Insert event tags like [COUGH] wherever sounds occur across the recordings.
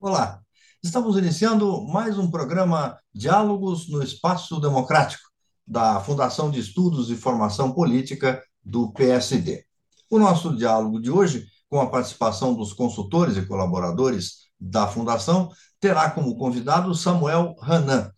Olá, estamos iniciando mais um programa Diálogos no Espaço Democrático, da Fundação de Estudos e Formação Política do PSD. O nosso diálogo de hoje, com a participação dos consultores e colaboradores da Fundação, terá como convidado Samuel Hanan,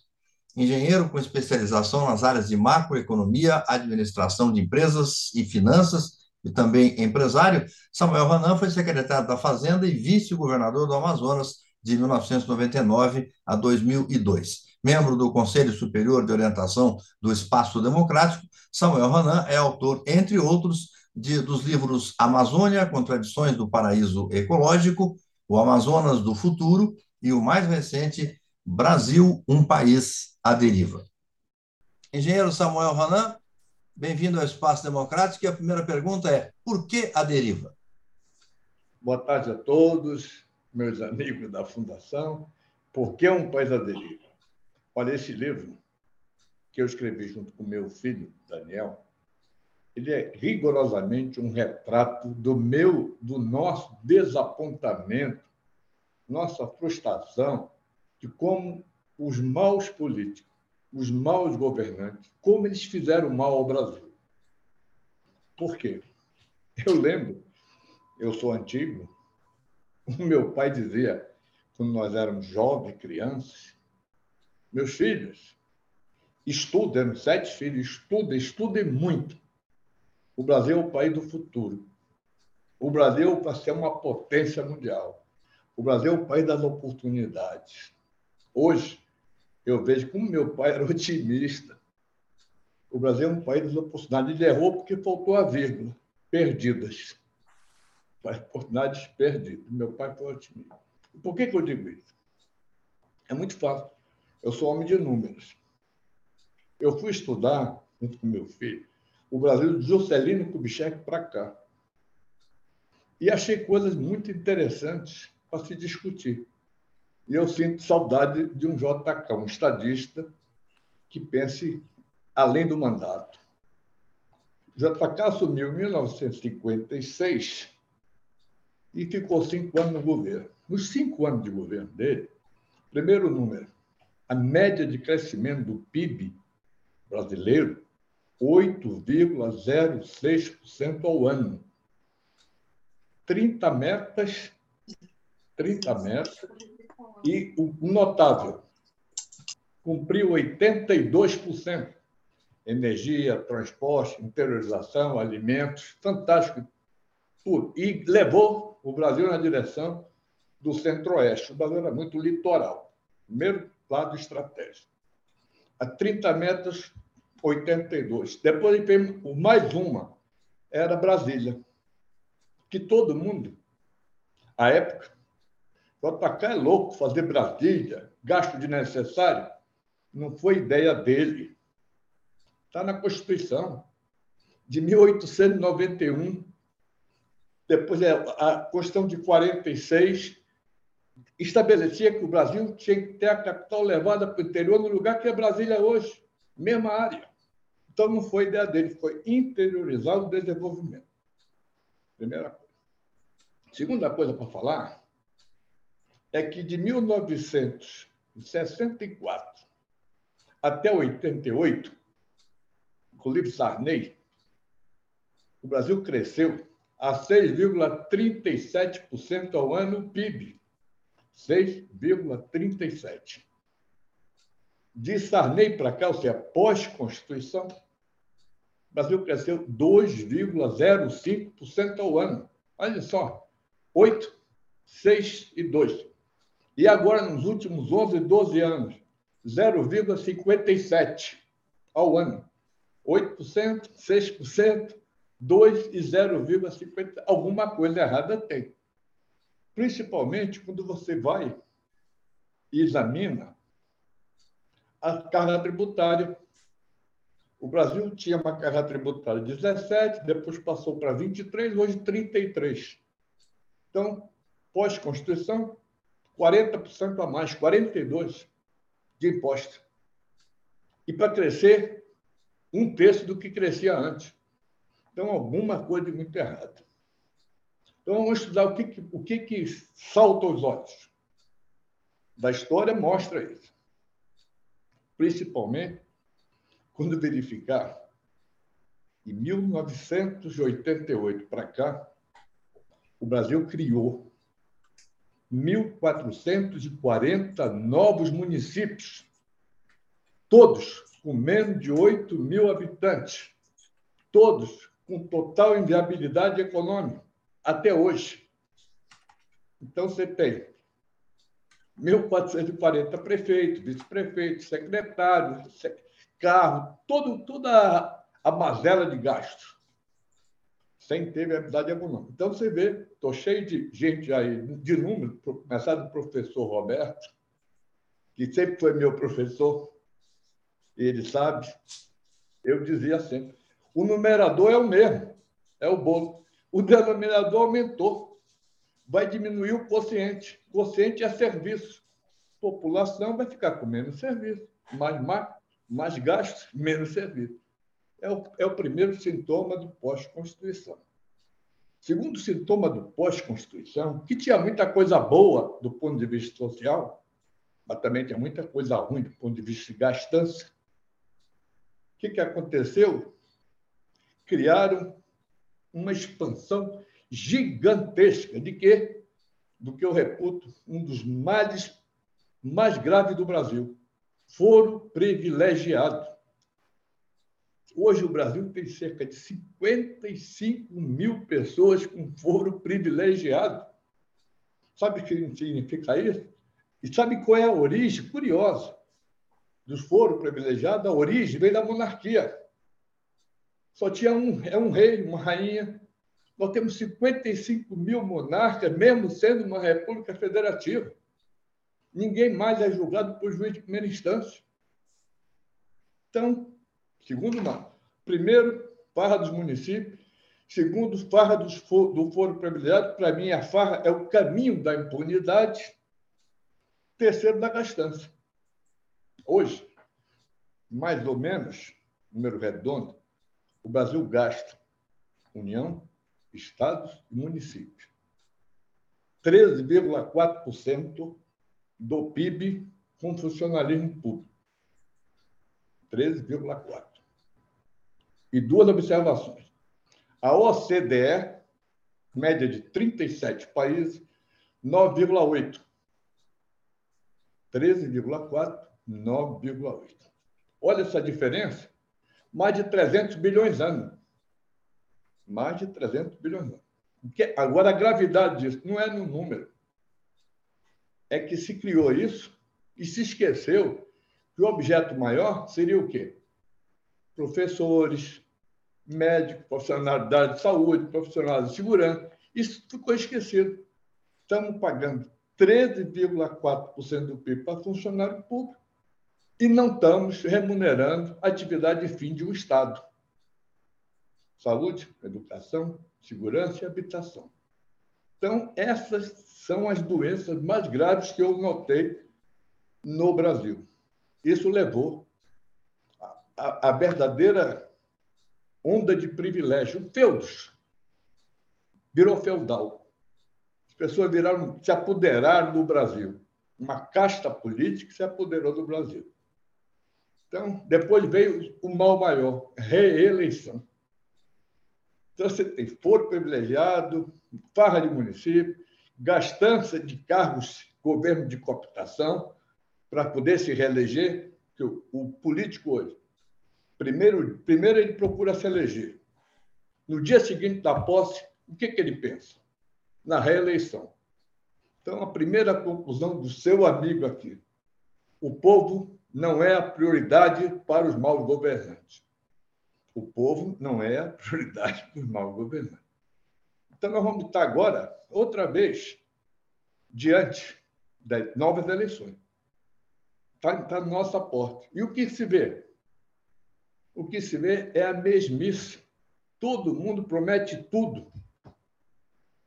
engenheiro com especialização nas áreas de macroeconomia, administração de empresas e finanças, e também empresário. Samuel Hanan foi secretário da Fazenda e vice-governador do Amazonas de 1999 a 2002. Membro do Conselho Superior de Orientação do Espaço Democrático, Samuel Hanan é autor, entre outros, de, dos livros Amazônia, Contradições do Paraíso Ecológico, O Amazonas do Futuro e o mais recente, Brasil, um país à deriva. Engenheiro Samuel Hanan, bem-vindo ao Espaço Democrático. E a primeira pergunta é: por que a deriva? Boa tarde a todos, meus amigos da Fundação. Por que um país à deriva? Olha, esse livro que eu escrevi junto com meu filho, Daniel, ele é rigorosamente um retrato do meu, do nosso desapontamento, nossa frustração de como os maus políticos, os maus governantes, como eles fizeram mal ao Brasil. Por quê? Eu lembro, eu sou antigo, o meu pai dizia, quando nós éramos jovens, crianças, meus filhos, estudem, sete filhos, estudem, estudem muito. O Brasil é o país do futuro. O Brasil para ser uma potência mundial. O Brasil é o país das oportunidades. Hoje, eu vejo como meu pai era [LAUGHS] otimista. O Brasil é um país das oportunidades. Ele errou porque faltou a vírgula. Perdidas. Oportunidades perdidas. Meu pai foi otimista. Por que, que eu digo isso? É muito fácil. Eu sou homem de números. Eu fui estudar, junto com meu filho, o Brasil de Juscelino Kubitschek para cá. E achei coisas muito interessantes para se discutir. E eu sinto saudade de um JK, um estadista que pense além do mandato. JK assumiu em 1956 e ficou cinco anos no governo. Nos cinco anos de governo dele, primeiro número, a média de crescimento do PIB brasileiro, 8,06% ao ano. 30 metas, 30 metas, e o notável, cumpriu 82%. Energia, transporte, interiorização, alimentos, fantástico. Tudo. E levou o Brasil na direção do centro-oeste. O Brasil era muito litoral. Primeiro lado estratégico. A 30 metros, 82. Depois veio mais uma, era Brasília. Que todo mundo, à época, JK é louco fazer Brasília, gasto de necessário. Não foi ideia dele. Está na Constituição de 1891. Depois, é a Constituição de 46 estabelecia que o Brasil tinha que ter a capital levada para o interior, no lugar que é Brasília hoje, mesma área. Então, não foi ideia dele, foi interiorizar o desenvolvimento. Primeira coisa. Segunda coisa para falar é que de 1964 até 88, inclusive Sarney, o Brasil cresceu a 6,37% ao ano PIB. 6,37%. De Sarney para cá, ou seja, pós-Constituição, o Brasil cresceu 2,05% ao ano. Olha só, 8, 6 e 2. E agora, nos últimos 11, 12 anos, 0,57% ao ano. 8%, 6%, 2% e 0,50%. Alguma coisa errada tem. Principalmente quando você vai e examina a carga tributária. O Brasil tinha uma carga tributária de 17, depois passou para 23, hoje 33. Então, pós-Constituição, 40% a mais, 42% de imposto. E para crescer um terço do que crescia antes. Então, alguma coisa muito errada. Então, vamos estudar o que, o que, que salta aos olhos. Da história mostra isso. Principalmente quando verificar, em 1988 para cá, o Brasil criou 1.440 novos municípios, todos com menos de 8 mil habitantes, todos com total inviabilidade econômica, até hoje. Então, você tem 1.440 prefeitos, vice-prefeitos, secretários, carro, todo, toda a mazela de gastos, sem ter viabilidade econômica. Então, você vê, estou cheio de gente aí, de número, começar do professor Roberto, que sempre foi meu professor, ele sabe, eu dizia sempre, o numerador é o mesmo, é o bolo. O denominador aumentou. Vai diminuir o quociente. O quociente é serviço. A população vai ficar com menos serviço, mais, mais, mais gastos, menos serviço. É o, é o primeiro sintoma do pós-Constituição. Segundo sintoma do pós-Constituição, que tinha muita coisa boa do ponto de vista social, mas também tinha muita coisa ruim do ponto de vista de gastança. O que, que aconteceu? Criaram uma expansão gigantesca de quê? Do que eu reputo um dos males mais graves do Brasil. Foro privilegiado. Hoje o Brasil tem cerca de 55 mil pessoas com foro privilegiado. Sabe o que significa isso? E sabe qual é a origem? Curiosa. Dos foro privilegiados, a origem vem da monarquia. Só tinha um, é um rei, uma rainha. Nós temos 55 mil monarcas, mesmo sendo uma república federativa. Ninguém mais é julgado por juiz de primeira instância. Então, segundo não. Primeiro, farra dos municípios. Segundo, farra dos do foro privilegiado. Para mim, a farra é o caminho da impunidade. Terceiro, da gastança. Hoje, mais ou menos, número redondo, o Brasil gasta, União, Estados e municípios, 13,4% do PIB com funcionalismo público. 13,4%. E duas observações. A OCDE, média de 37 países, 9,8%. 13,4%, 9,8%. Olha essa diferença mais de 300 bilhões ano. Mais de 300 bilhões ano. Agora, a gravidade disso não é no número. É que se criou isso e se esqueceu que o objeto maior seria o quê? Professores, médicos, profissionais da área de saúde, profissionais de segurança. Isso ficou esquecido. Estamos pagando 13,4% do PIB para funcionário público e não estamos remunerando a atividade de fim de um Estado. Saúde, educação, segurança e habitação. Então, essas são as doenças mais graves que eu notei no Brasil. Isso levou a, a verdadeira onda de privilégio, feudos. Virou feudal. As pessoas viraram, se apoderaram do Brasil. Uma casta política se apoderou do Brasil. Então, depois veio o mal maior, reeleição. Então, você tem foro privilegiado, farra de município, gastança de cargos, governo de cooptação, para poder se reeleger, o, o político hoje, primeiro, primeiro ele procura se eleger. No dia seguinte da posse, o que, que ele pensa? Na reeleição. Então, a primeira conclusão do seu amigo aqui: o povo não é a prioridade para os maus governantes. O povo não é a prioridade para os maus governantes. Então, nós vamos estar agora, outra vez, diante das novas eleições. Está tá na nossa porta. E o que se vê? O que se vê é a mesmice. Todo mundo promete tudo.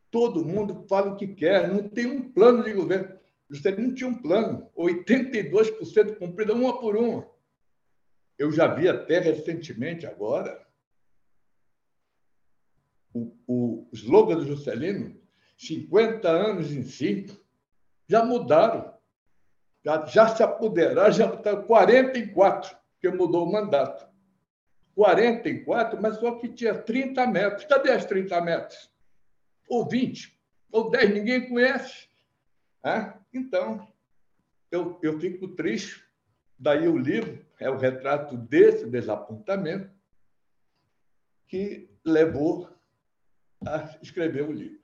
Todo mundo fala o que quer. Não tem um plano de governo. Juscelino tinha um plano, 82% cumprido uma por uma. eu já vi até recentemente agora o, o slogan do Juscelino, 50 anos em si, já mudaram. Já, já se apoderaram, já está 44, que mudou o mandato. 44, mas só que tinha 30 metros. Cadê as 30 metros? Ou 20, ou 10, ninguém conhece. É? Então, eu, eu fico triste. Daí o livro é o retrato desse desapontamento que levou a escrever o livro.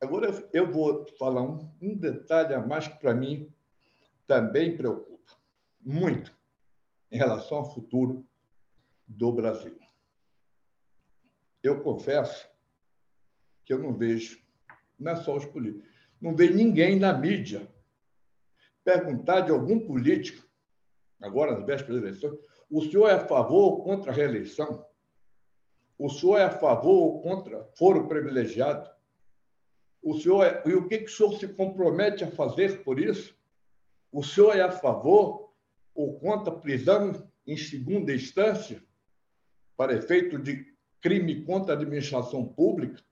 Agora, eu vou falar um, um detalhe a mais que, para mim, também preocupa muito em relação ao futuro do Brasil. Eu confesso que eu não vejo, não é só os políticos, não vejo ninguém na mídia perguntar de algum político, agora nas vésperas das eleições, o senhor é a favor ou contra a reeleição? O senhor é a favor ou contra foro privilegiado? O senhor é, e o que, que o senhor se compromete a fazer por isso? O senhor é a favor ou contra prisão em segunda instância? Para efeito de crime contra a administração pública,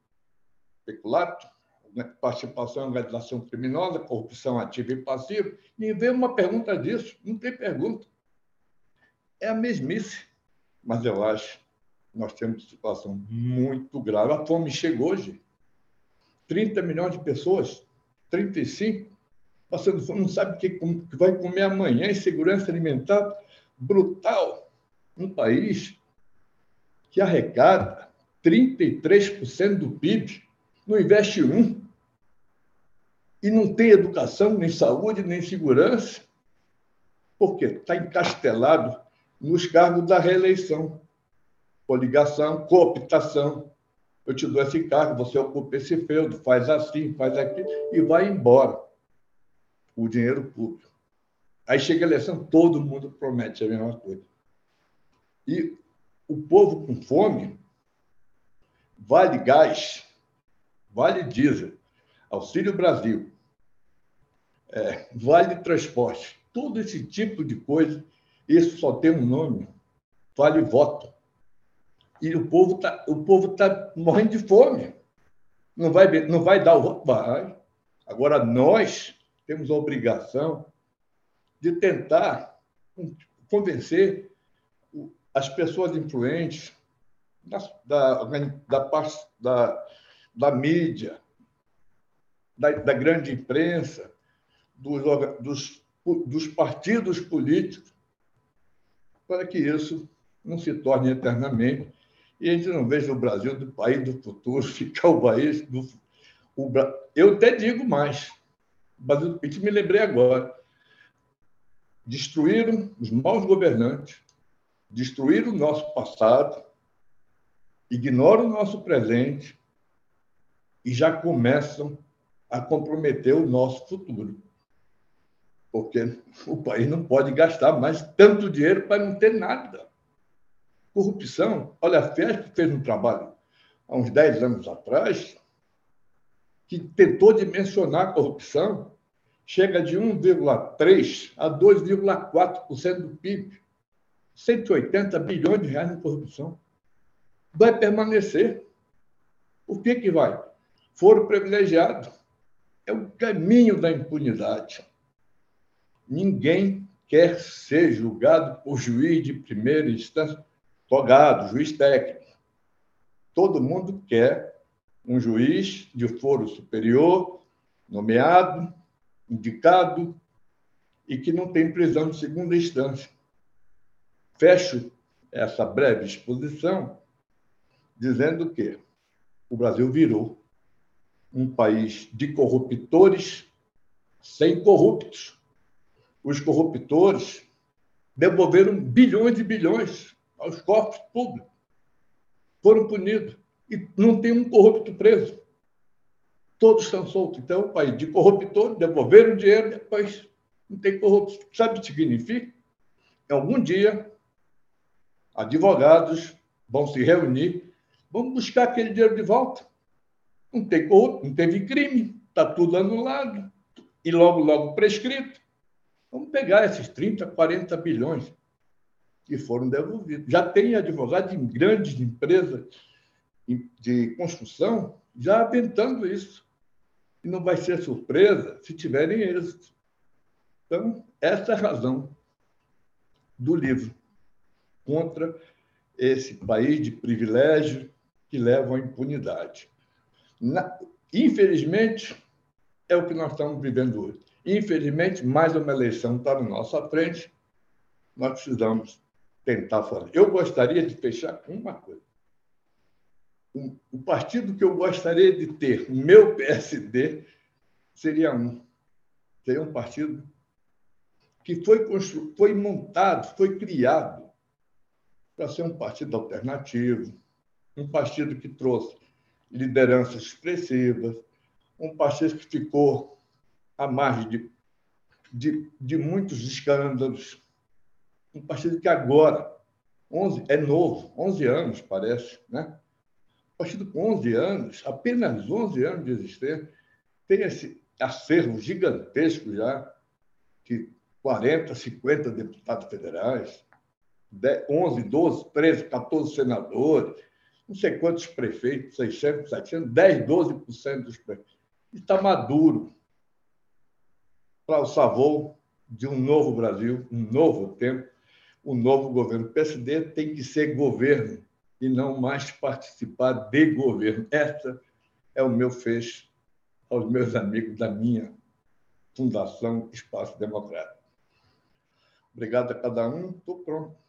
peculato, né, participação em organização criminosa, corrupção ativa e passiva, nem vê uma pergunta disso, não tem pergunta. É a mesmice. Mas eu acho que nós temos uma situação muito grave. A fome chegou hoje. 30 milhões de pessoas, 35, passando fome, não sabe o que, vai comer amanhã, insegurança alimentar brutal. Um país que arrecada 33% do PIB, não investe um, e não tem educação, nem saúde, nem segurança, porque está encastelado nos cargos da reeleição. Coligação, cooptação. Eu te dou esse cargo, você ocupa esse feudo, faz assim, faz aquilo, e vai embora o dinheiro público. Aí chega a eleição, todo mundo promete a mesma coisa. E o povo com fome, vale gás, vale diesel, Auxílio Brasil, é, vale transporte, todo esse tipo de coisa, isso só tem um nome, vale voto. E o povo está o povo tá morrendo de fome. Não vai, não vai dar o voto? Vai. Agora, nós temos a obrigação de tentar convencer as pessoas influentes da, da, da, da, da mídia, da, da grande imprensa, dos, dos, dos partidos políticos, para que isso não se torne eternamente e a gente não veja o Brasil do país do futuro [LAUGHS] ficar o país do. O, eu até digo mais, mas eu me lembrei agora. Destruíram os maus governantes, destruir o nosso passado, ignoram o nosso presente e já começam a comprometer o nosso futuro. Porque o país não pode gastar mais tanto dinheiro para não ter nada. Corrupção. Olha, a FESP fez um trabalho há uns 10 anos atrás que tentou dimensionar a corrupção, chega de 1,3% a 2,4% do PIB. 180 bilhões de reais em corrupção. Vai permanecer. Por que, que vai? Foro privilegiado. É o caminho da impunidade. Ninguém quer ser julgado por juiz de primeira instância, togado, juiz técnico. Todo mundo quer um juiz de foro superior, nomeado, indicado, e que não tem prisão de segunda instância fecho essa breve exposição dizendo que o Brasil virou um país de corruptores sem corruptos. Os corruptores devolveram bilhões e bilhões aos cofres públicos. Foram punidos. E não tem um corrupto preso. Todos estão soltos. Então, é um país de corruptores, devolveram dinheiro, depois não tem corrupto. Sabe o que significa? Em algum dia, advogados vão se reunir, vão buscar aquele dinheiro de volta. Não, tem, não teve crime, está tudo anulado e logo, logo prescrito. Vamos pegar esses 30, 40 bilhões. que foram devolvidos. Já tem advogado em grandes empresas de construção já aventando isso. E não vai ser surpresa se tiverem êxito. Então, essa é a razão do livro contra esse país de privilégio que leva à impunidade. Na, infelizmente, é o que nós estamos vivendo hoje. Infelizmente, mais uma eleição está na nossa frente, nós precisamos tentar fazer. Eu gostaria de fechar com uma coisa. O partido que eu gostaria de ter, o meu [LAUGHS] PSD, seria um. Seria um partido que foi, constru... foi montado, foi criado para ser um partido alternativo, um partido que trouxe lideranças expressivas, um partido que ficou à margem de, de, de muitos escândalos, um partido que agora 11, é novo, 11 anos parece, né? Um partido com 11 anos, apenas 11 anos de existência, tem esse acervo gigantesco já, que 40, 50 deputados federais, 11, 12, 13, 14 senadores, não sei quantos prefeitos, 600, 700, 10, 12% dos prefeitos. Está maduro para o sabor de um novo Brasil, um novo tempo, um novo governo. O PSD tem que ser governo e não mais participar de governo. Essa é o meu fecho aos meus amigos da minha Fundação Espaço Democrático. Obrigado a cada um. Estou pronto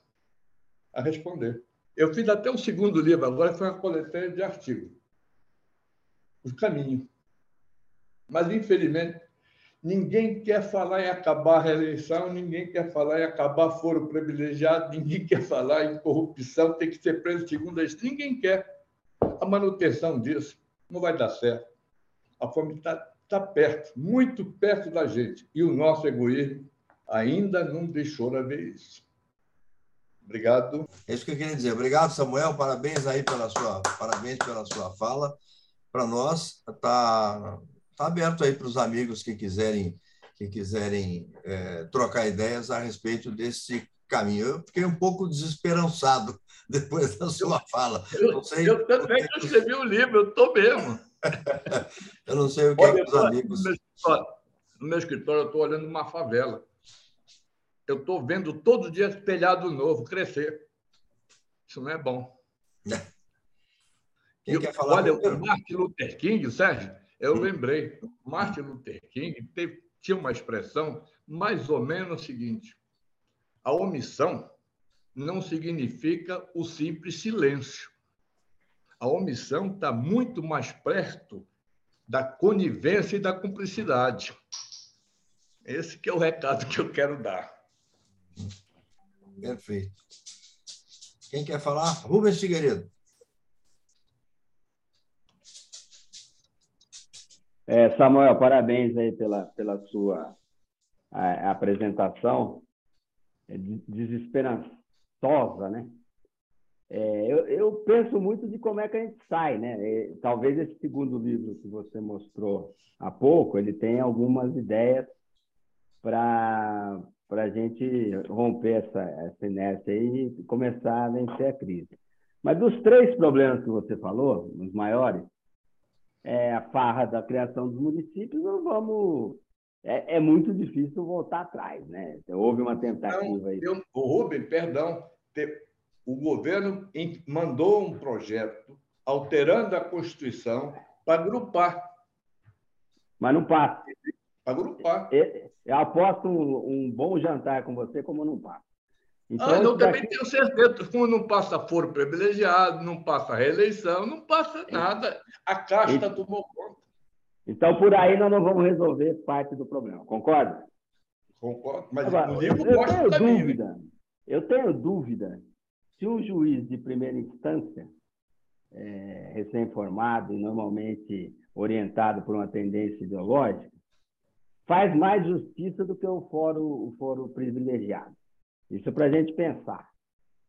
a responder. Eu fiz até um segundo livro agora, foi uma coletânea de artigos. Os caminhos. Mas, infelizmente, ninguém quer falar em acabar a reeleição, ninguém quer falar em acabar foro privilegiado, ninguém quer falar em corrupção, tem que ser preso segundo isso. Ninguém quer a manutenção disso. Não vai dar certo. A fome está tá perto, muito perto da gente. E o nosso egoísmo ainda não deixou de ver isso. Obrigado. É isso que eu queria dizer. Obrigado, Samuel. Parabéns aí pela sua, parabéns pela sua fala. Para nós, está tá aberto aí para os amigos que quiserem, que quiserem é, trocar ideias a respeito desse caminho. Eu fiquei um pouco desesperançado [LAUGHS] depois da sua fala. Eu, sei, eu também porque... escrevi o um livro, eu estou mesmo. [LAUGHS] eu não sei o que, Olha, é que os amigos. No meu escritório, no meu escritório eu estou olhando uma favela eu estou vendo todo dia telhado novo crescer. Isso não é bom. Quem eu, quer falar olha, o Martin Luther King, Sérgio, eu hum. lembrei. Martin Luther King teve, tinha uma expressão mais ou menos o seguinte: a omissão não significa o simples silêncio. A omissão está muito mais perto da conivência e da cumplicidade. Esse que é o recado que eu quero dar. Perfeito. Quem quer falar? Rubens Figueiredo. É, Samuel, parabéns aí pela, pela sua a, a apresentação é desesperançosa, né? É, eu, eu, penso muito de como é que a gente sai, né? E, talvez esse segundo livro que você mostrou há pouco, ele tenha algumas ideias para para a gente romper essa, essa inércia e começar a vencer a crise. Mas dos três problemas que você falou, os maiores, é a farra da criação dos municípios, não vamos. É, é muito difícil voltar atrás, né? Houve uma tentativa aí. Eu, Rubem, perdão, o governo mandou um projeto alterando a Constituição para agrupar. Mas não passa. Agrupar. Eu aposto um, um, bom jantar com você, como não passa. Então, ah, eu também tenho certeza. Como não passa foro privilegiado, não passa reeleição, não passa nada. A casta e... tomou conta. Então, por aí nós não vamos resolver parte do problema. Concorda? Concordo. Mas, Agora, eu, eu tenho dúvida. Eu tenho dúvida se um juiz de primeira instância, é, recém-formado e normalmente orientado por uma tendência ideológica, faz mais justiça do que o foro, o foro privilegiado. Isso é para a gente pensar,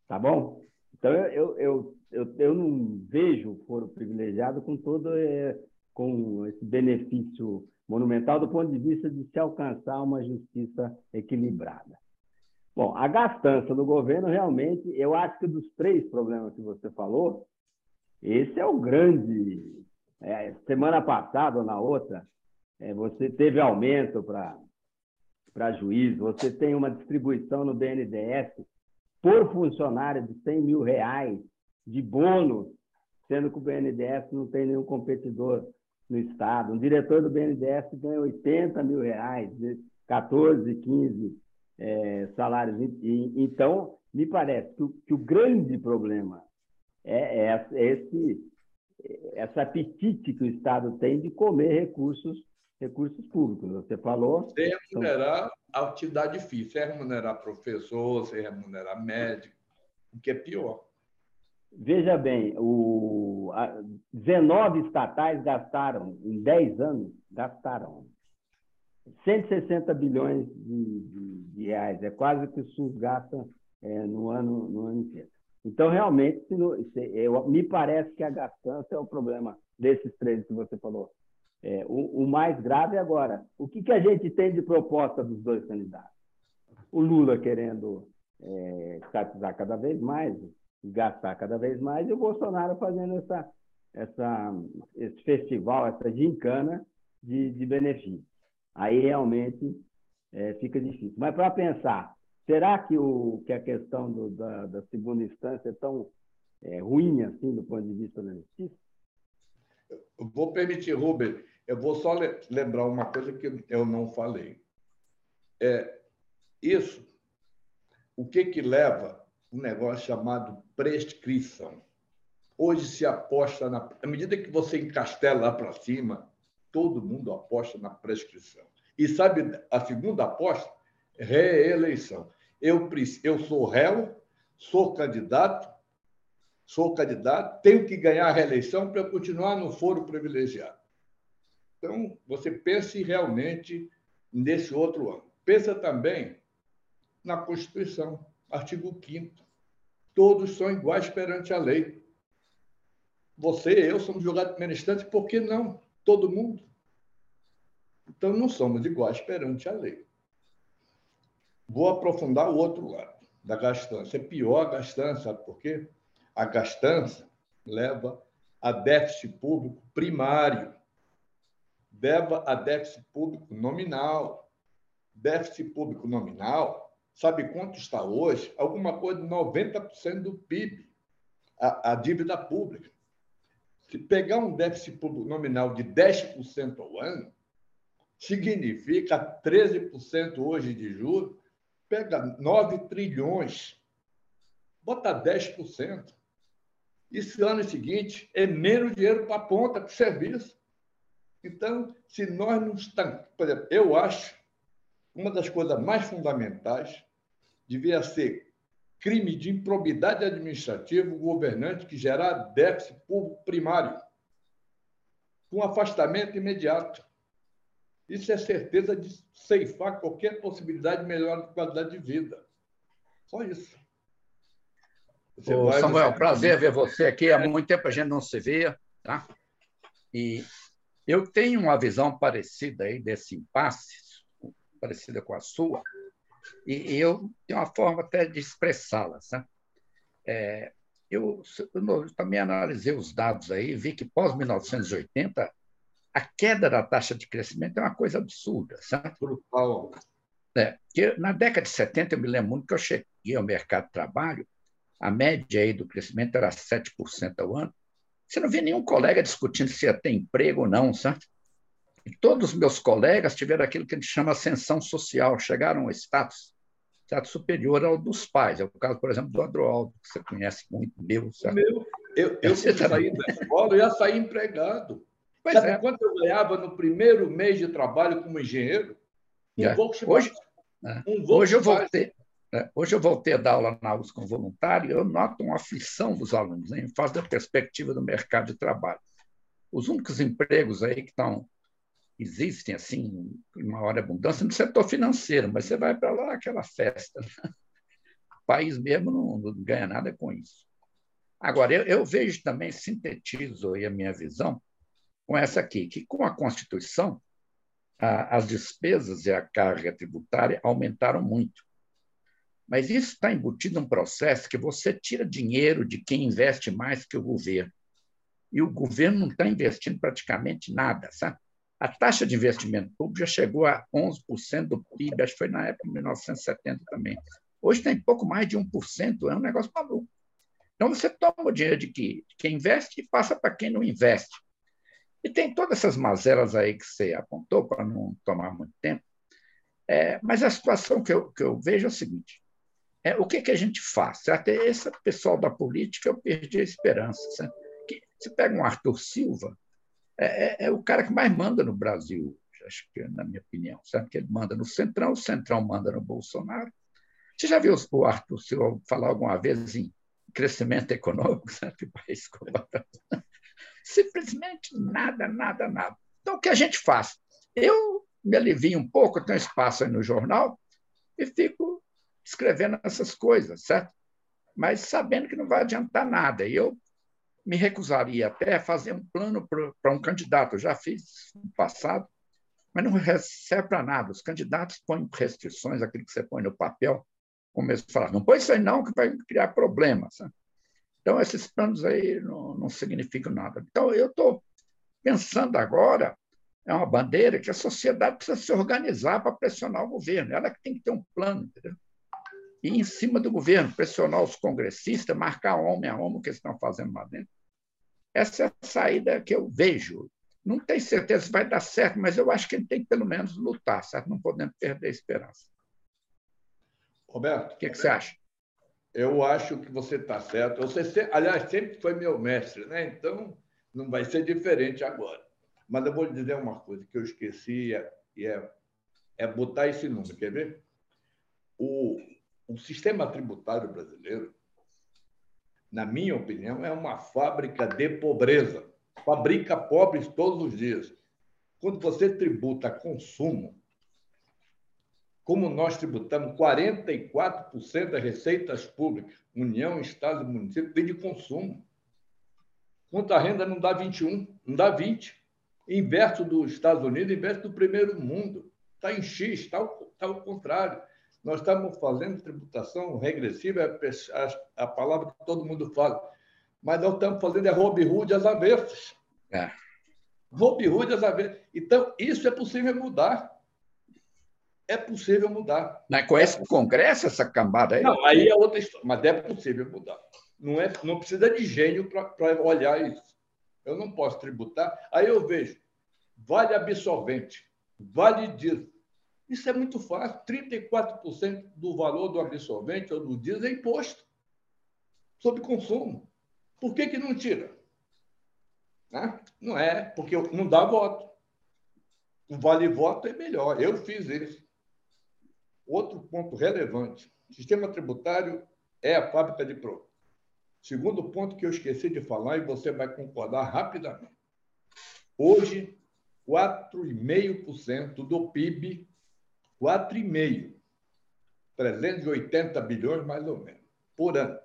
tá bom? Então, eu, eu, eu, eu não vejo o foro privilegiado com todo é, com esse benefício monumental do ponto de vista de se alcançar uma justiça equilibrada. Bom, a gastança do governo, realmente, eu acho que dos três problemas que você falou, esse é o grande. É, semana passada ou na outra, é, você teve aumento para juiz, você tem uma distribuição no BNDES por funcionário de 100 mil reais de bônus, sendo que o BNDES não tem nenhum competidor no Estado. Um diretor do BNDES ganha 80 mil reais, 14, 15 é, salários. Então, me parece que o, que o grande problema é, é, esse, essa apetite que o Estado tem de comer recursos recursos públicos. Você falou. Sem remunerar então... a atividade física, sem remunerar professor, sem remunerar médico, o que é pior. Veja bem, o, a, 19 estatais gastaram, em 10 anos, gastaram 160 bilhões de, de, de reais. É quase o que o SUS gasta é, no, ano, no ano inteiro. Então, realmente, se no, se, eu, me parece que a gastança é o problema desses três que você falou. É, o, o, mais grave é agora. O que, que a gente tem de proposta dos dois candidatos? O Lula querendo é, estatizar cada vez mais, gastar cada vez mais, e o Bolsonaro fazendo essa, essa, esse festival, essa gincana de, de benefícios. Aí realmente é, fica difícil. Mas para pensar, será que, o, que a questão do, da, da, segunda instância é tão é, ruim assim do ponto de vista da justiça? Vou permitir, Rubens, eu vou só lembrar uma coisa que eu não falei. É, isso, o que, que leva um negócio chamado prescrição? Hoje se aposta na. À medida que você encastela lá para cima, todo mundo aposta na prescrição. E sabe a segunda aposta? Reeleição. Eu, eu sou réu, sou candidato, sou candidato, tenho que ganhar a reeleição para continuar no foro privilegiado. Então, você pense realmente nesse outro ano. Pensa também na Constituição, artigo 5 Todos são iguais perante a lei. Você e eu somos julgados instância, por que não? Todo mundo. Então, não somos iguais perante a lei. Vou aprofundar o outro lado da gastança. É pior a gastança, sabe por quê? A gastança leva a déficit público primário, leva a déficit público nominal. Déficit público nominal, sabe quanto está hoje? Alguma coisa de 90% do PIB, a, a dívida pública. Se pegar um déficit público nominal de 10% ao ano, significa 13% hoje de juros, pega 9 trilhões, bota 10%. Esse ano seguinte é menos dinheiro para a ponta, para o serviço. Então, se nós não estamos. Por exemplo, eu acho uma das coisas mais fundamentais devia ser crime de improbidade administrativa o governante que gerar déficit público primário, com afastamento imediato. Isso é certeza de ceifar qualquer possibilidade de melhora de qualidade de vida. Só isso. Ô, Samuel, prazer ver você aqui. Há muito tempo a gente não se vê. Tá? E eu tenho uma visão parecida aí desse impasse, parecida com a sua, e eu tenho uma forma até de expressá-la. É, eu, eu, também analisei os dados aí, vi que pós-1980 a queda da taxa de crescimento é uma coisa absurda, certo? Brutal. É, que na década de 70, eu me lembro muito que eu cheguei ao mercado de trabalho, a média aí do crescimento era 7% ao ano. Você não vê nenhum colega discutindo se ia ter emprego ou não, certo? E todos os meus colegas tiveram aquilo que a gente chama ascensão social, chegaram a status, status superior ao dos pais. É o caso, por exemplo, do Adroaldo, que você conhece muito, meu. Meu, eu, eu se sair da escola, eu ia sair empregado. Pois Sabe é. quanto eu ganhava no primeiro mês de trabalho como engenheiro? Um é. Hoje, é. um hoje eu voltei. É, hoje eu voltei a dar aula na USP como voluntário eu noto uma aflição dos alunos em face da perspectiva do mercado de trabalho. Os únicos empregos aí que estão existem assim em maior abundância no setor financeiro, mas você vai para lá aquela festa. Né? O país mesmo não, não, ganha nada com isso. Agora eu, eu vejo também sintetizo a minha visão com essa aqui, que com a Constituição, a, as despesas e a carga tributária aumentaram muito. Mas isso está embutido num processo que você tira dinheiro de quem investe mais que o governo. E o governo não está investindo praticamente nada, sabe? A taxa de investimento público já chegou a 11% do PIB, acho que foi na época de 1970 também. Hoje tem pouco mais de 1%, é um negócio maluco. Então, você toma o dinheiro de quem investe e passa para quem não investe. E tem todas essas mazelas aí que você apontou, para não tomar muito tempo. É, mas a situação que eu, que eu vejo é o seguinte: é, o que, que a gente faz? Até esse pessoal da política, eu perdi a esperança. Que, você pega um Arthur Silva, é, é, é, o cara que mais manda no Brasil, acho que na minha opinião, sabe? Que ele manda no Centrão, o Centrão manda no Bolsonaro. Você já viu o Arthur Silva falar alguma vez em crescimento econômico, sabe? Que país [LAUGHS] Simplesmente nada, nada, nada. Então, o que a gente faz? Eu me alivio um pouco, tenho espaço aí no jornal e fico escrevendo essas coisas, certo? Mas sabendo que não vai adiantar nada. E eu me recusaria até a fazer um plano para um candidato. Eu já fiz no passado, mas não serve para nada. Os candidatos põem restrições, aquilo que você põe no papel, começo a falar, não põe isso aí não, que vai criar problemas. Sabe? Então, esses planos aí não, não significam nada. Então, eu estou pensando agora, é uma bandeira que a sociedade precisa se organizar para pressionar o governo. Ela que tem que ter um plano, entendeu? E em cima do governo, pressionar os congressistas, marcar homem a homem o que eles estão fazendo lá dentro. Essa é a saída que eu vejo. Não tenho certeza se vai dar certo, mas eu acho que ele tem que, pelo menos, lutar, certo? Não podemos perder a esperança. Roberto. O que, que você acha? Eu acho que você está certo. Você, aliás, sempre foi meu mestre, né? Então, não vai ser diferente agora. Mas eu vou lhe dizer uma coisa que eu esqueci e é, é botar esse número. Quer ver? O, o sistema tributário brasileiro, na minha opinião, é uma fábrica de pobreza. Fabrica pobres todos os dias. Quando você tributa consumo, como nós tributamos 44% das receitas públicas, União, Estado e município, vem de consumo. Quanto a renda não dá 21, não dá 20. Inverso dos Estados Unidos, inverso do primeiro mundo. Está em X, está ao, tá ao contrário. Nós estamos fazendo tributação regressiva, é a, a palavra que todo mundo fala. Mas nós estamos fazendo é Robin Hood às avessas. É. Robin Hood às avessas. Então, isso é possível mudar é possível mudar. Mas conhece o Congresso essa cambada aí? Não, aí é outra história, mas é possível mudar. Não, é, não precisa de gênio para olhar isso. Eu não posso tributar. Aí eu vejo, vale absolvente, vale diesel. Isso é muito fácil. 34% do valor do absolvente ou do diesel é imposto sobre consumo. Por que, que não tira? Não é, porque não dá voto. O vale voto é melhor. Eu fiz isso. Outro ponto relevante: o sistema tributário é a fábrica de pronto. Segundo ponto que eu esqueci de falar, e você vai concordar rapidamente. Hoje, 4,5% do PIB, 4,5%, 380 bilhões mais ou menos, por ano.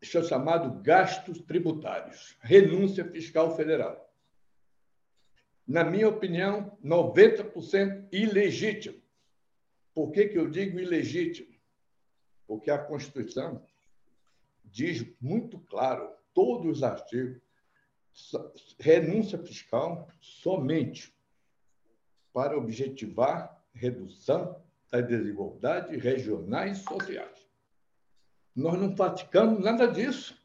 Isso é chamado gastos tributários, renúncia fiscal federal. Na minha opinião, 90% ilegítimo. Por que, que eu digo ilegítimo? Porque a Constituição diz muito claro, todos os artigos, renúncia fiscal somente para objetivar redução das desigualdades regionais e sociais. Nós não praticamos nada disso.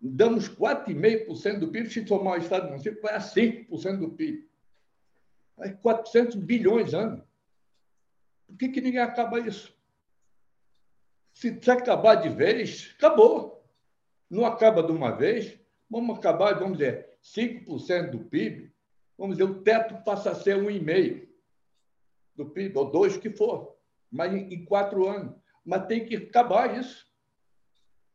Damos 4,5% do PIB, se tomar o Estado do município, vai a 5% do PIB. Vai 400 bilhões ano. Por que, que ninguém acaba isso? Se acabar de vez, acabou. Não acaba de uma vez, vamos acabar, vamos dizer, 5% do PIB, vamos dizer, o teto passa a ser 1,5% do PIB, ou 2% que for, mas em, quatro anos. Mas tem que acabar isso.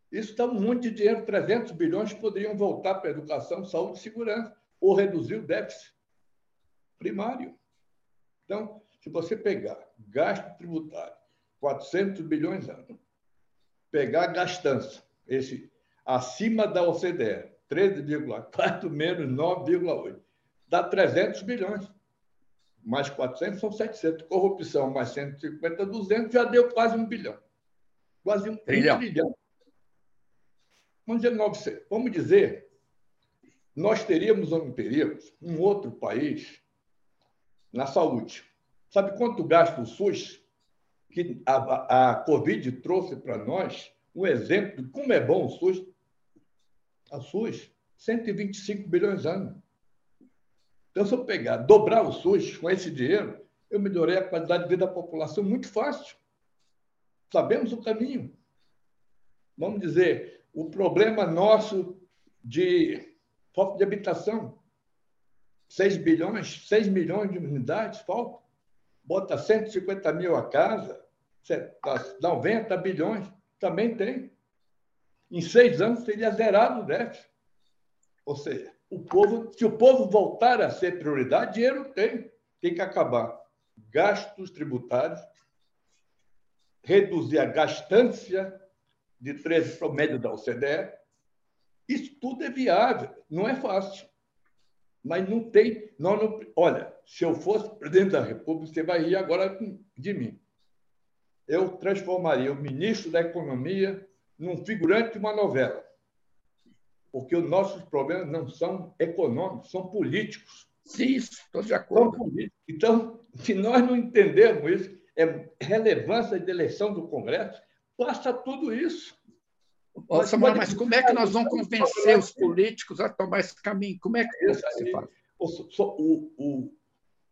Isso está um monte de dinheiro, 300 bilhões poderiam voltar para educação, saúde e segurança, ou reduzir o déficit primário. Então, se você pegar gasto tributário, 400 bilhões ano, pegar gastança, esse acima da OCDE, 13,4 menos 9,8, dá 300 bilhões. Mais 400 são 700. Corrupção mais 150, 200, já deu quase um bilhão. Quase um trilhão. Um trilhão. Vamos dizer 900. Vamos dizer, nós teríamos ou não teríamos um outro país na saúde. Sabe quanto gasta o SUS? Que a, a Covid trouxe para nós um exemplo de como é bom o SUS. A SUS, 125 bilhões ano. Então, se eu pegar, dobrar o SUS com esse dinheiro, eu melhorei a qualidade de vida da população muito fácil. Sabemos o caminho. Vamos dizer, o problema nosso de falta de habitação. 6 bilhões, 6 milhões de unidades falta. Bota 150 mil a casa, 90 bilhões, também tem. Em seis anos seria zerado o déficit. Ou seja, o povo, se o povo voltar a ser prioridade, dinheiro tem. Tem que acabar gastos tributários, reduzir a gastância de 13 para o médio da OCDE. Isso tudo é viável, não é fácil. Mas não tem. Nós não, olha, se eu fosse presidente da República, você vai rir agora de mim. Eu transformaria o ministro da Economia num figurante de uma novela porque os nossos problemas não são econômicos, são políticos. Sim, estou de acordo. Então, se nós não entendermos isso, é relevância da eleição do Congresso, passa tudo isso. Ô, Samuel, mas como é que nós vamos convencer os políticos a tomar esse caminho? Como é que você faz? O, o,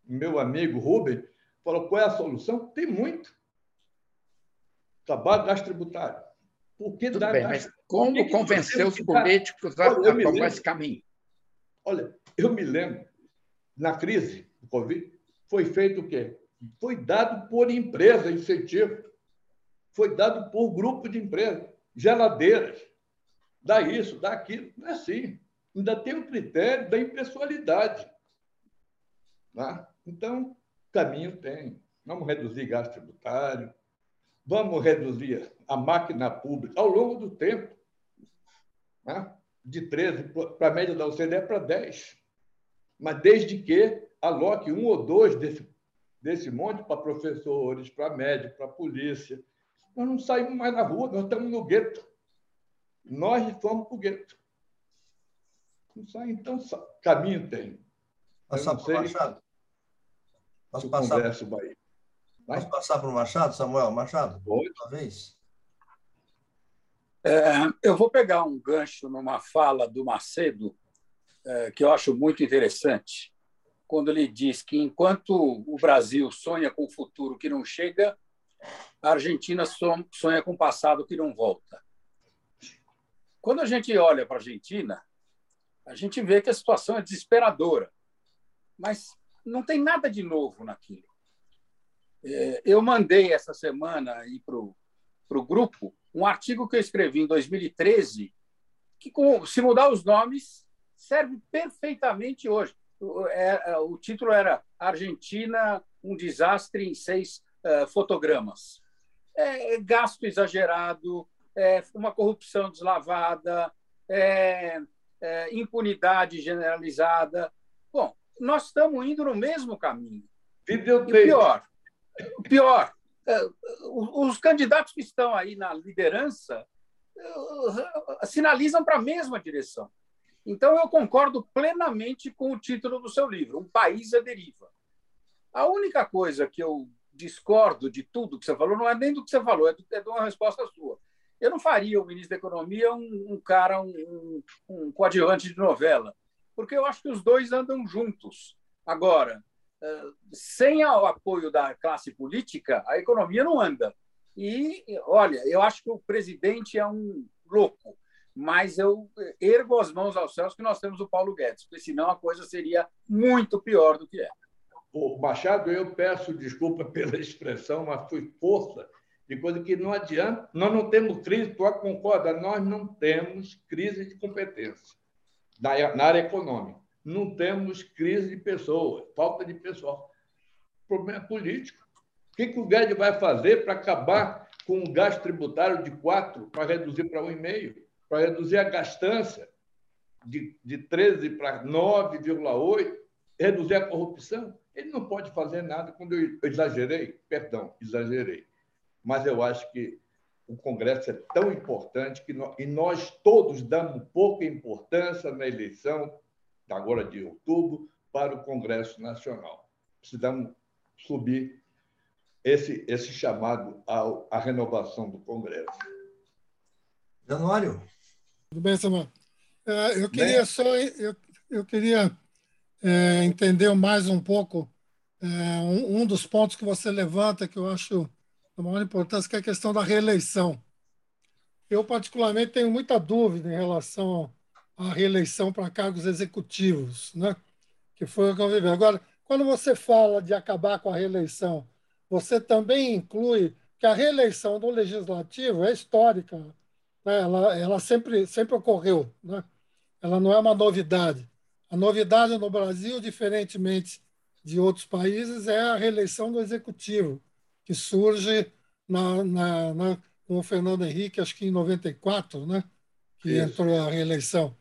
meu amigo Rubem falou: qual é a solução? Tem muito. Trabalho das tributárias. Tudo dá, bem, mas como que convencer os políticos a, Olha, a tomar esse caminho? Olha, eu me lembro, na crise do Covid, foi feito o quê? Foi dado por empresa incentivo. Foi dado por grupo de empresas, geladeiras. Dá isso, dá aquilo. Não é assim. Ainda tem o critério da impessoalidade. Tá? Então, caminho tem. Vamos reduzir gasto tributário, Vamos reduzir a máquina pública ao longo do tempo, né? de 13 para a média da OCDE para 10. Mas desde que aloque um ou dois desse, desse monte para professores, para médicos, para polícia. Nós não saímos mais na rua, nós estamos no gueto. Nós fomos para o gueto. Não sai, então, caminho tem. Passar por Machado? Posso passar? Converso, Bahia. Vai? Posso passar para o Machado, Samuel? Machado, outra vez. É, eu vou pegar um gancho numa fala do Macedo, é, que eu acho muito interessante, quando ele diz que enquanto o Brasil sonha com o futuro que não chega, a Argentina sonha com o passado que não volta. Quando a gente olha para a Argentina, a gente vê que a situação é desesperadora, mas não tem nada de novo naquilo. É, eu mandei essa semana para o grupo um artigo que eu escrevi em 2013, que, se mudar os nomes, serve perfeitamente hoje. O, é, é, título era Argentina, um desastre em seis fotogramas. É, gasto exagerado, é, uma corrupção deslavada, é, impunidade generalizada. Bom, nós estamos indo no mesmo caminho. E pior, pior, é, os candidatos que estão aí na liderança é, sinalizam para a mesma direção. Então, eu concordo plenamente com o título do seu livro, Um País à Deriva. A única coisa que eu discordo de tudo que você falou não é nem do que você falou, é, de uma resposta sua. Eu não faria o ministro da Economia um, um cara, um, um coadjuvante de novela, porque eu acho que os dois andam juntos. Agora, sem o apoio da classe política, a economia não anda. E, olha, eu acho que o presidente é um louco, mas eu ergo as mãos aos céus que nós temos o Paulo Guedes, porque senão a coisa seria muito pior do que é. O Machado, eu peço desculpa [LAUGHS] pela expressão, mas foi força de coisa que não adianta. Nós não temos crise, tu concorda? Nós não temos crise de competência na área econômica não temos crise de pessoas, falta de pessoal. O problema é político. O que, que o Guedes vai fazer para acabar com o gasto tributário de 4 para reduzir para 1,5, para reduzir a gastança de, de 13 para 9,8, reduzir a corrupção? Ele não pode fazer nada quando eu exagerei, perdão, exagerei. Mas eu acho que o Congresso é tão importante que nós, e nós todos damos pouca importância na eleição agora de outubro para o Congresso Nacional. Precisamos subir esse, esse chamado à, à renovação do Congresso. Januário. Tudo bem, Samuel? É, eu queria bem? só eu, eu queria é, entender mais um pouco é, um, um, dos pontos que você levanta que eu acho de maior importância, que é a questão da reeleição. Eu, particularmente, tenho muita dúvida em relação à reeleição para cargos executivos, né? que foi o que eu vivi. Agora, quando você fala de acabar com a reeleição, você também inclui que a reeleição do legislativo é histórica, né? ela, ela sempre, sempre ocorreu, né? ela não é uma novidade. A novidade no Brasil, diferentemente de outros países, é a reeleição do executivo, que surge na, na, na, com o Fernando Henrique, acho que em 94, né? que Isso. entrou a reeleição.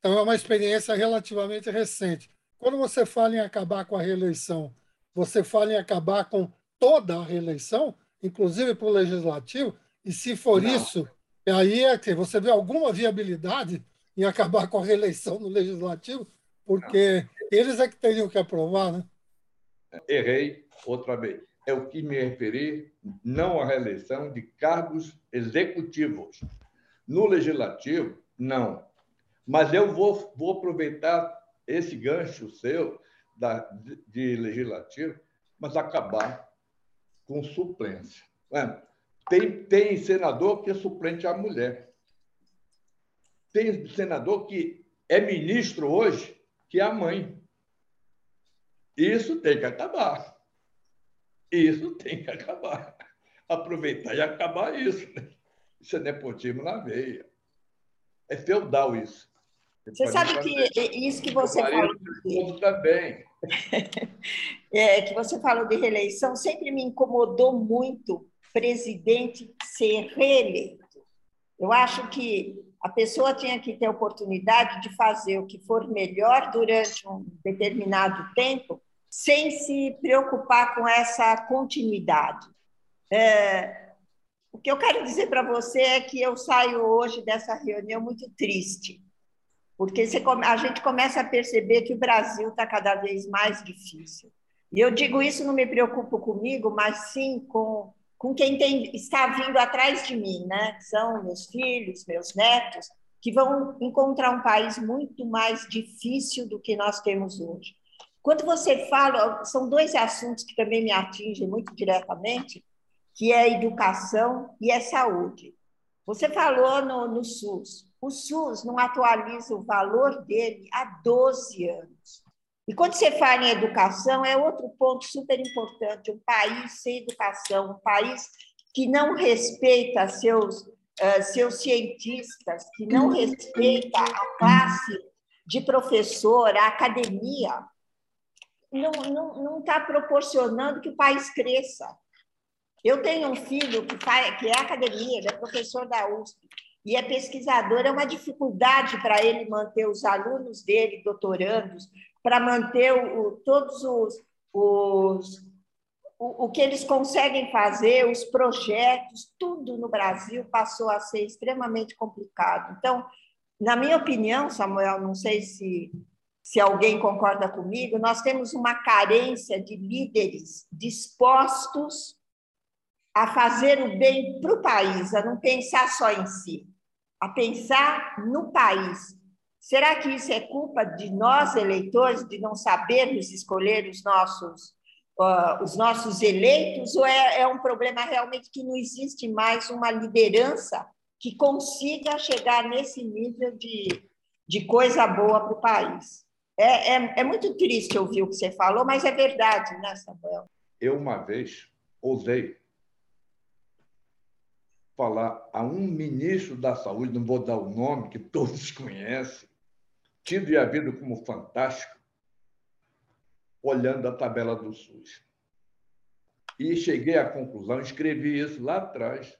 Então, é uma experiência relativamente recente. Quando você fala em acabar com a reeleição, você fala em acabar com toda a reeleição, inclusive para o legislativo, e se for Não. isso, aí é que você vê alguma viabilidade em acabar com a reeleição no legislativo, porque Não. eles é que teriam que aprovar, né? Errei outra vez. É o que me referi, não à reeleição de cargos executivos. No legislativo, não. Mas eu vou, vou aproveitar esse gancho seu da, de, de legislativo, mas acabar com suplência. É, tem, tem senador que é suplente à mulher. Tem senador que é ministro hoje, que é a mãe. Isso tem que acabar. Isso tem que acabar. Aproveitar e acabar isso. Né? Isso é nepotismo na veia. É feudal isso. Você sabe que isso que você falou. De... também. [LAUGHS] é, que você falou de reeleição, sempre me incomodou muito presidente ser reeleito. Eu acho que a pessoa tinha que ter a oportunidade de fazer o que for melhor durante um determinado tempo, sem se preocupar com essa continuidade. É, o que eu quero dizer para você é que eu saio hoje dessa reunião muito triste, porque você, a gente começa a perceber que o Brasil está cada vez mais difícil. E eu digo isso, não me preocupo comigo, mas sim com, com quem tem, está vindo atrás de mim, né? São meus filhos, meus netos, que vão encontrar um país muito mais difícil do que nós temos hoje. Quando você fala, são dois assuntos que também me atingem muito diretamente, que é educação e a saúde. Você falou no, no SUS. O SUS não atualiza o valor dele há 12 anos. E quando você fala em educação, é outro ponto super importante. Um país sem educação, um país que não respeita seus, uh, seus cientistas, que não respeita a classe de professor, a academia, não está não, não tá proporcionando que o país cresça. Eu tenho um filho que, faz, que é academia, ele é professor da USP e é pesquisador. É uma dificuldade para ele manter os alunos dele, doutorandos, para manter o, todos os, os o, o que eles conseguem fazer, os projetos, tudo no Brasil passou a ser extremamente complicado. Então, na minha opinião, Samuel, não sei se se alguém concorda comigo, nós temos uma carência de líderes dispostos a fazer o bem para o país, a não pensar só em si, a pensar no país. Será que isso é culpa de nós, eleitores, de não sabermos escolher os nossos, uh, os nossos eleitos, ou é, é um problema realmente que não existe mais uma liderança que consiga chegar nesse nível de, de coisa boa para o país? É, é, é, muito triste ouvir o que você falou, mas é verdade, né, Samuel? Eu, uma vez, ousei falar a um ministro da Saúde, não vou dar o nome, que todos [LAUGHS] conhecem, tido e havido como fantástico, olhando a tabela do SUS. E cheguei à conclusão, escrevi isso lá atrás,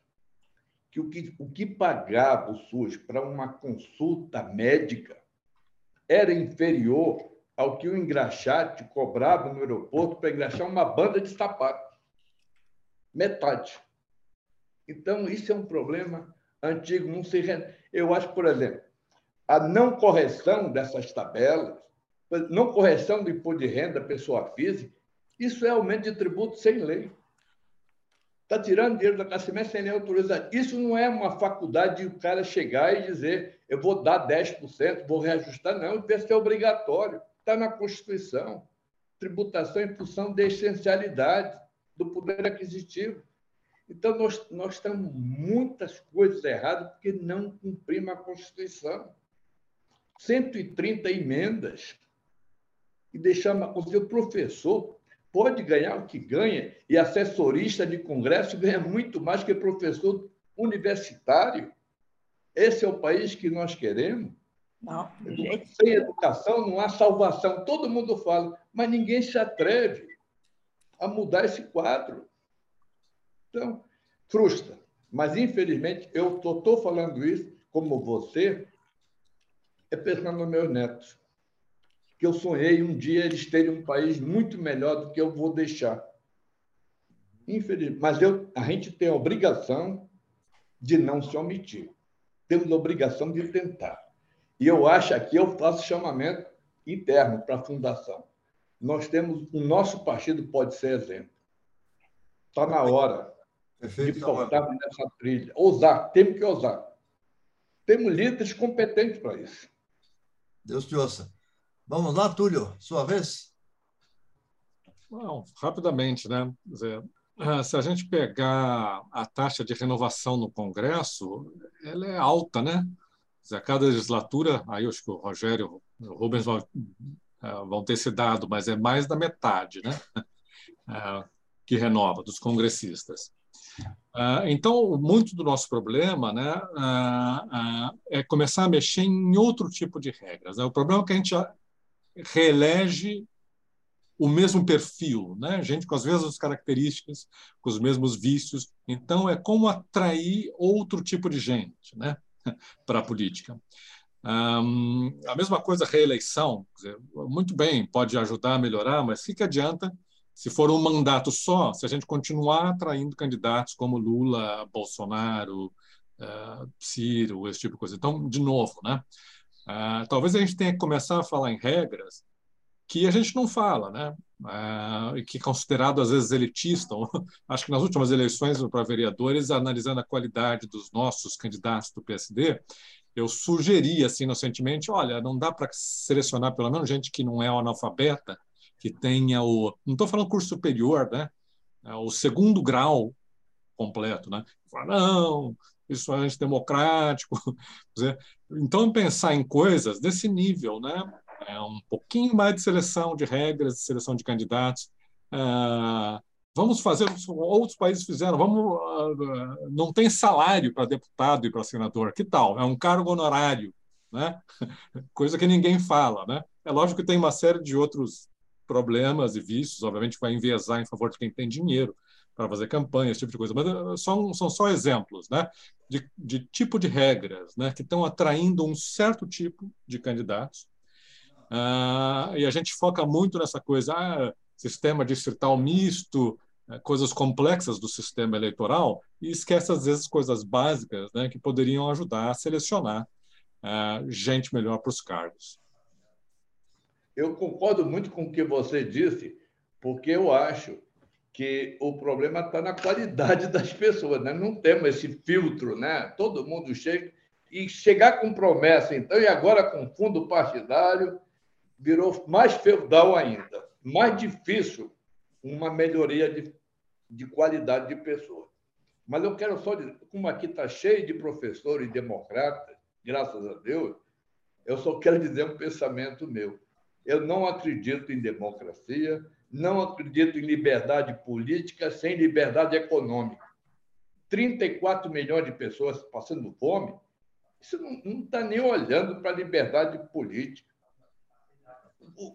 que o que, o que pagava o SUS para uma consulta médica era inferior ao que o engraxate cobrava no aeroporto para engraxar uma banda de sapato. Metade. Então, isso é um problema antigo. Não se Eu acho, por exemplo, a não correção dessas tabelas, não correção do imposto de renda pessoa física, isso é aumento de tributo sem lei. Está tirando dinheiro da classe média sem lei autorizada. Isso não é uma faculdade de o cara chegar e dizer eu vou dar 10%, vou reajustar. Não, isso é obrigatório. Está na Constituição. Tributação em função da essencialidade do poder aquisitivo. Então, nós, nós estamos muitas coisas erradas porque não cumprimos a Constituição. 130 emendas. E deixamos. O professor pode ganhar o que ganha, e assessorista de congresso ganha muito mais que professor universitário. Esse é o país que nós queremos. Não, Sem educação não há salvação. Todo mundo fala, mas ninguém se atreve a mudar esse quadro. Então, frustra. Mas, infelizmente, eu estou falando isso, como você, é pensando nos meus netos. Que eu sonhei um dia eles terem um país muito melhor do que eu vou deixar. Infelizmente. Mas eu, a gente tem a obrigação de não se omitir. Temos a obrigação de tentar. E eu acho aqui, eu faço chamamento interno para a fundação. Nós temos, o nosso partido pode ser exemplo. Está na hora Perfeito, de voltar nessa trilha. Ousar, temos que ousar. Temos líderes competentes para isso. Deus te ouça. Vamos lá, Túlio, sua vez. Bom, rapidamente, né? Dizer, [CLEARS THROAT] se a gente pegar a taxa de renovação no Congresso, ela é alta, né? A cada legislatura, aí acho que o Rogério e o Rubens vão, ah, vão ter se dado, mas é mais da metade, né? Ah, [LAUGHS] que renova, dos congressistas. Ah, então, muito do nosso problema né, ah, ah, é começar a mexer em outro tipo de regras. Né? O problema é que a gente reelege o mesmo perfil, né? gente com as mesmas características, com os mesmos vícios. Então, é como atrair outro tipo de gente né? [LAUGHS] para a política. Um, a mesma coisa, reeleição. Muito bem, pode ajudar a melhorar, mas o que adianta se for um mandato só, se a gente continuar atraindo candidatos como Lula, Bolsonaro, uh, Ciro, esse tipo de coisa. Então, de novo, né? Uh, talvez a gente tenha que começar a falar em regras que a gente não fala, né? Uh, e que é considerado às vezes elitista. [LAUGHS] Acho que nas últimas eleições para vereadores, analisando a qualidade dos nossos candidatos do PSD, eu sugeri assim inocentemente, olha, não dá para selecionar pelo menos gente que não é analfabeta que tenha o. Não estou falando curso superior, né? É o segundo grau completo, né? não, isso é antidemocrático. [LAUGHS] Então, pensar em coisas desse nível, né? É um pouquinho mais de seleção de regras, de seleção de candidatos. É, vamos fazer, outros países fizeram, vamos, uh, não tem salário para deputado e para senador, que tal? É um cargo honorário, né? [LAUGHS] Coisa que ninguém fala, né? É lógico que tem uma série de outros problemas e vícios, obviamente vai enviesar em favor de quem tem dinheiro para fazer campanha, esse tipo de coisa, mas eh, são, são só exemplos né, de, de tipo de regras né, que estão atraindo um certo tipo de candidatos. Ah, e a gente foca muito nessa coisa, ah, sistema distrital misto, eh, coisas complexas do sistema eleitoral, e esquece, às vezes, coisas básicas né, que poderiam ajudar a selecionar ah, gente melhor para os cargos. Eu concordo muito com o que você disse, porque eu acho que o problema está na qualidade [LAUGHS] das pessoas. Né? Não temos esse filtro, né? todo mundo chega. E chegar com promessa, então, e agora com fundo partidário, virou mais feudal ainda, mais difícil uma melhoria de, de qualidade de pessoas. Mas eu quero só dizer, como aqui está cheio de professores democratas, graças a Deus, eu só quero dizer um pensamento meu. Eu não acredito em democracia, não acredito em liberdade política sem liberdade econômica. 34 milhões de pessoas passando fome, isso não está nem olhando para a liberdade política.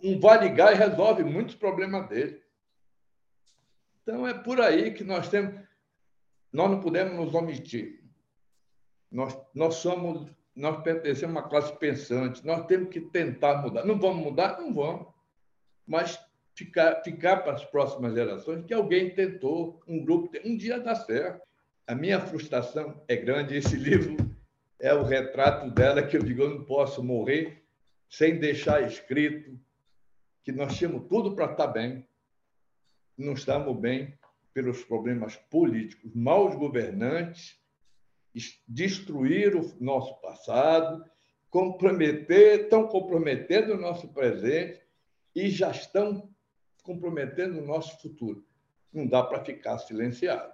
Um Vale Gás resolve muitos problemas dele. Então, é por aí que nós temos. Nós não podemos nos omitir. Nós, nós somos nós pertencemos a uma classe pensante, nós temos que tentar mudar. Não vamos mudar? Não vamos. mas ficar, ficar para as próximas gerações que alguém tentou, um grupo, um dia dá certo. A minha frustração é grande. Esse [LAUGHS] livro é o retrato dela que eu digo, eu não posso morrer sem deixar escrito que nós tínhamos tudo para estar bem, não estamos bem pelos problemas políticos, maus governantes, destruir o nosso passado, comprometer, estão comprometendo o nosso presente e já estão comprometendo o nosso futuro. Não dá para ficar silenciado.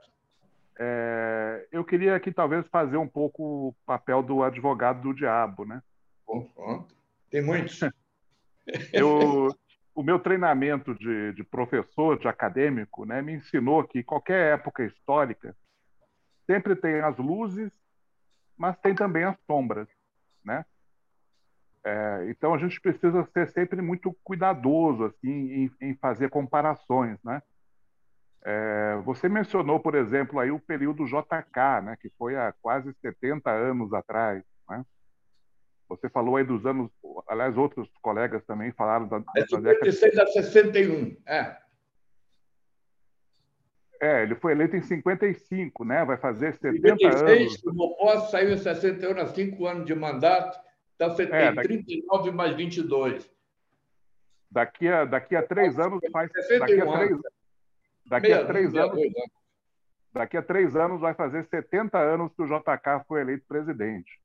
É, eu queria aqui talvez fazer um pouco o papel do advogado do diabo, né? Bom, pronto. Tem muitos. [LAUGHS] [LAUGHS] eu, o meu treinamento de, de, professor, de acadêmico, né, me ensinou que qualquer época histórica sempre tem as luzes, mas tem também as sombras, né? É, então a gente precisa ser sempre muito cuidadoso assim em, em fazer comparações, né? É, você mencionou, por exemplo, aí o período JK, né, que foi há quase 70 anos atrás. Né? Você falou aí dos anos, aliás, outros colegas também falaram da, é 56 a 61, é. É, ele foi eleito em 55, né? Vai fazer 70 56, anos. O Mopó saiu em 61, há cinco anos de mandato, então você é, tem daqui... 39 mais 22. Daqui a, daqui a três anos faz. Daqui a três, daqui a três anos. Daqui a três anos vai fazer 70 anos que o JK foi eleito presidente.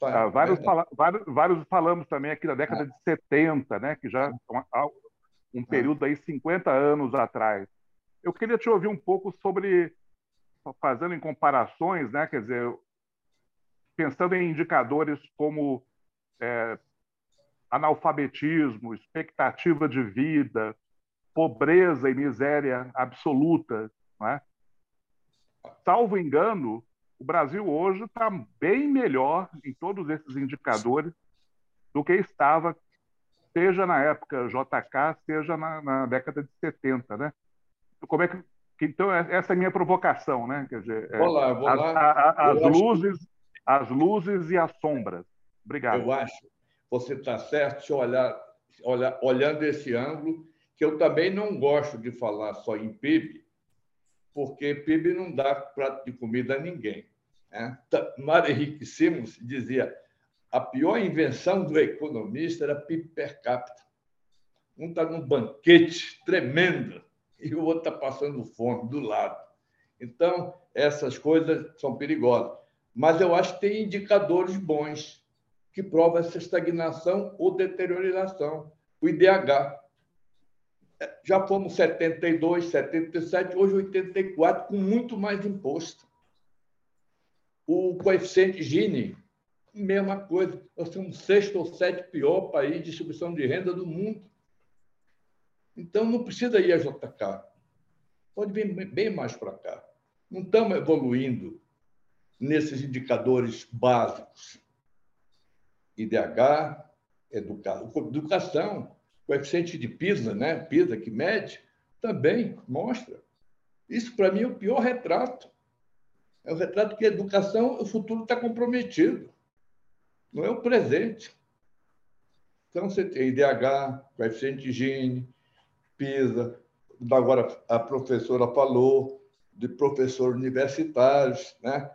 Tá, ah, vários, fala, vários, vários, falamos também aqui da década é. de 70, né, que já há um período aí 50 anos atrás. Eu queria te ouvir um pouco sobre, fazendo em comparações, né, quer dizer, pensando em indicadores como é, analfabetismo, expectativa de vida, pobreza e miséria absoluta. Né? Salvo engano, o Brasil hoje está bem melhor em todos esses indicadores do que estava, seja na época JK, seja na, na década de 70, né? Como é que então é, essa é a minha provocação, né? Quer dizer, é, vou lá, vou as, lá. A, a, as luzes, que... as luzes e as sombras. Obrigado. Eu acho, você está certo se olhar, olhar, olhando esse ângulo, que eu também não gosto de falar só em PIB, porque PIB não dá prato de comida a ninguém. Né? Mário Henrique Simons dizia a pior invenção do economista era PIB per capita. Um está num banquete tremendo [LAUGHS] e o outro está passando fome do lado. Então, essas coisas são perigosas. Mas eu acho que tem indicadores bons que provam essa estagnação ou deterioração. O IDH. Já fomos 72, 77, hoje 84, com muito mais imposto. O coeficiente Gini, mesma coisa. Nós somos o sexto ou sétimo pior país de distribuição de renda do mundo. Então, não precisa ir a JK. Pode vir bem mais para cá. Não estamos evoluindo nesses indicadores básicos. IDH, educação, educação coeficiente de PISA, né? PISA que mede, também mostra. Isso, para mim, é o pior retrato. É o retrato que a educação, o futuro está comprometido. Não é o presente. Então, você tem IDH, coeficiente de Gini, PISA, agora a professora falou, de professores universitários, né?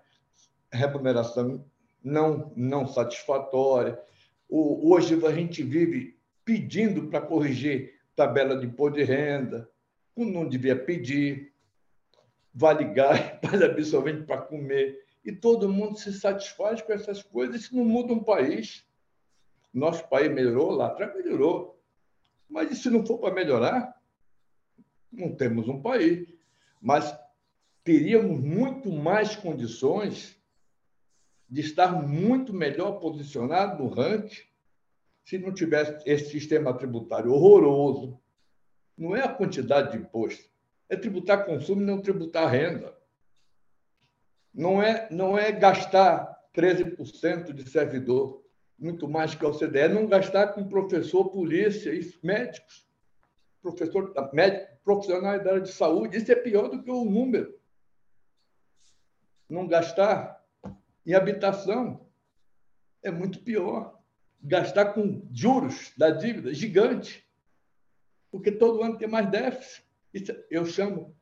remuneração não, não satisfatória. O, hoje a gente vive pedindo para corrigir tabela de imposto de renda, quando não devia pedir, vale gás, [LAUGHS] vale absorvente para comer. E todo mundo se satisfaz com essas coisas, isso não muda um país. Nosso país melhorou lá atrás, melhorou. Mas e se não for para melhorar? Não temos um país. Mas teríamos muito mais condições de estar muito melhor posicionado no ranking se não tivesse esse sistema tributário horroroso. Não é a quantidade de imposto, é tributar consumo e não tributar renda. Não é, não é gastar 13% de servidor, muito mais que a OCDE, é não gastar com professor, polícia e médicos. Professor, médico, profissionais da área de saúde, isso é pior do que o número. Não gastar em habitação é muito pior. Gastar com juros da dívida gigante. porque todo ano tem mais déficit. Isso eu chamo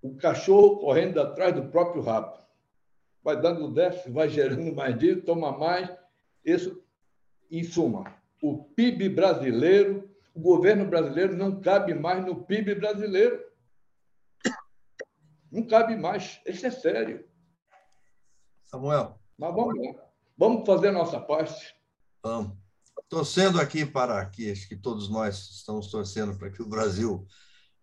o cachorro correndo atrás do próprio rabo. Vai dando déficit, vai gerando mais disso, toma mais. Isso, em suma, o PIB brasileiro, o governo brasileiro não cabe mais no PIB brasileiro. Não cabe mais. Isso é sério. Samuel. Mas vamos lá. Vamos fazer a nossa parte. Vamos. Torcendo aqui para que, acho que todos nós estamos torcendo para que o Brasil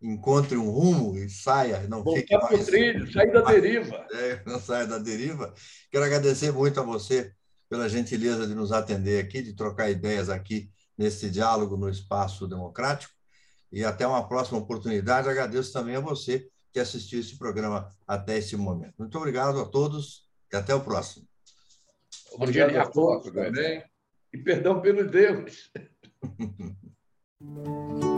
encontre um rumo e saia, não Voltar fique mais... trilho, sair da [LAUGHS] deriva. [LAUGHS] É, não saia da deriva. Quero agradecer muito a você pela gentileza de nos atender aqui, de trocar ideias aqui nesse diálogo no espaço democrático. E até uma próxima oportunidade. Agradeço também a você que assistiu esse programa até esse momento. Muito obrigado a todos e até o próximo. Obrigado a todos também. E perdão pelos erros. [LAUGHS]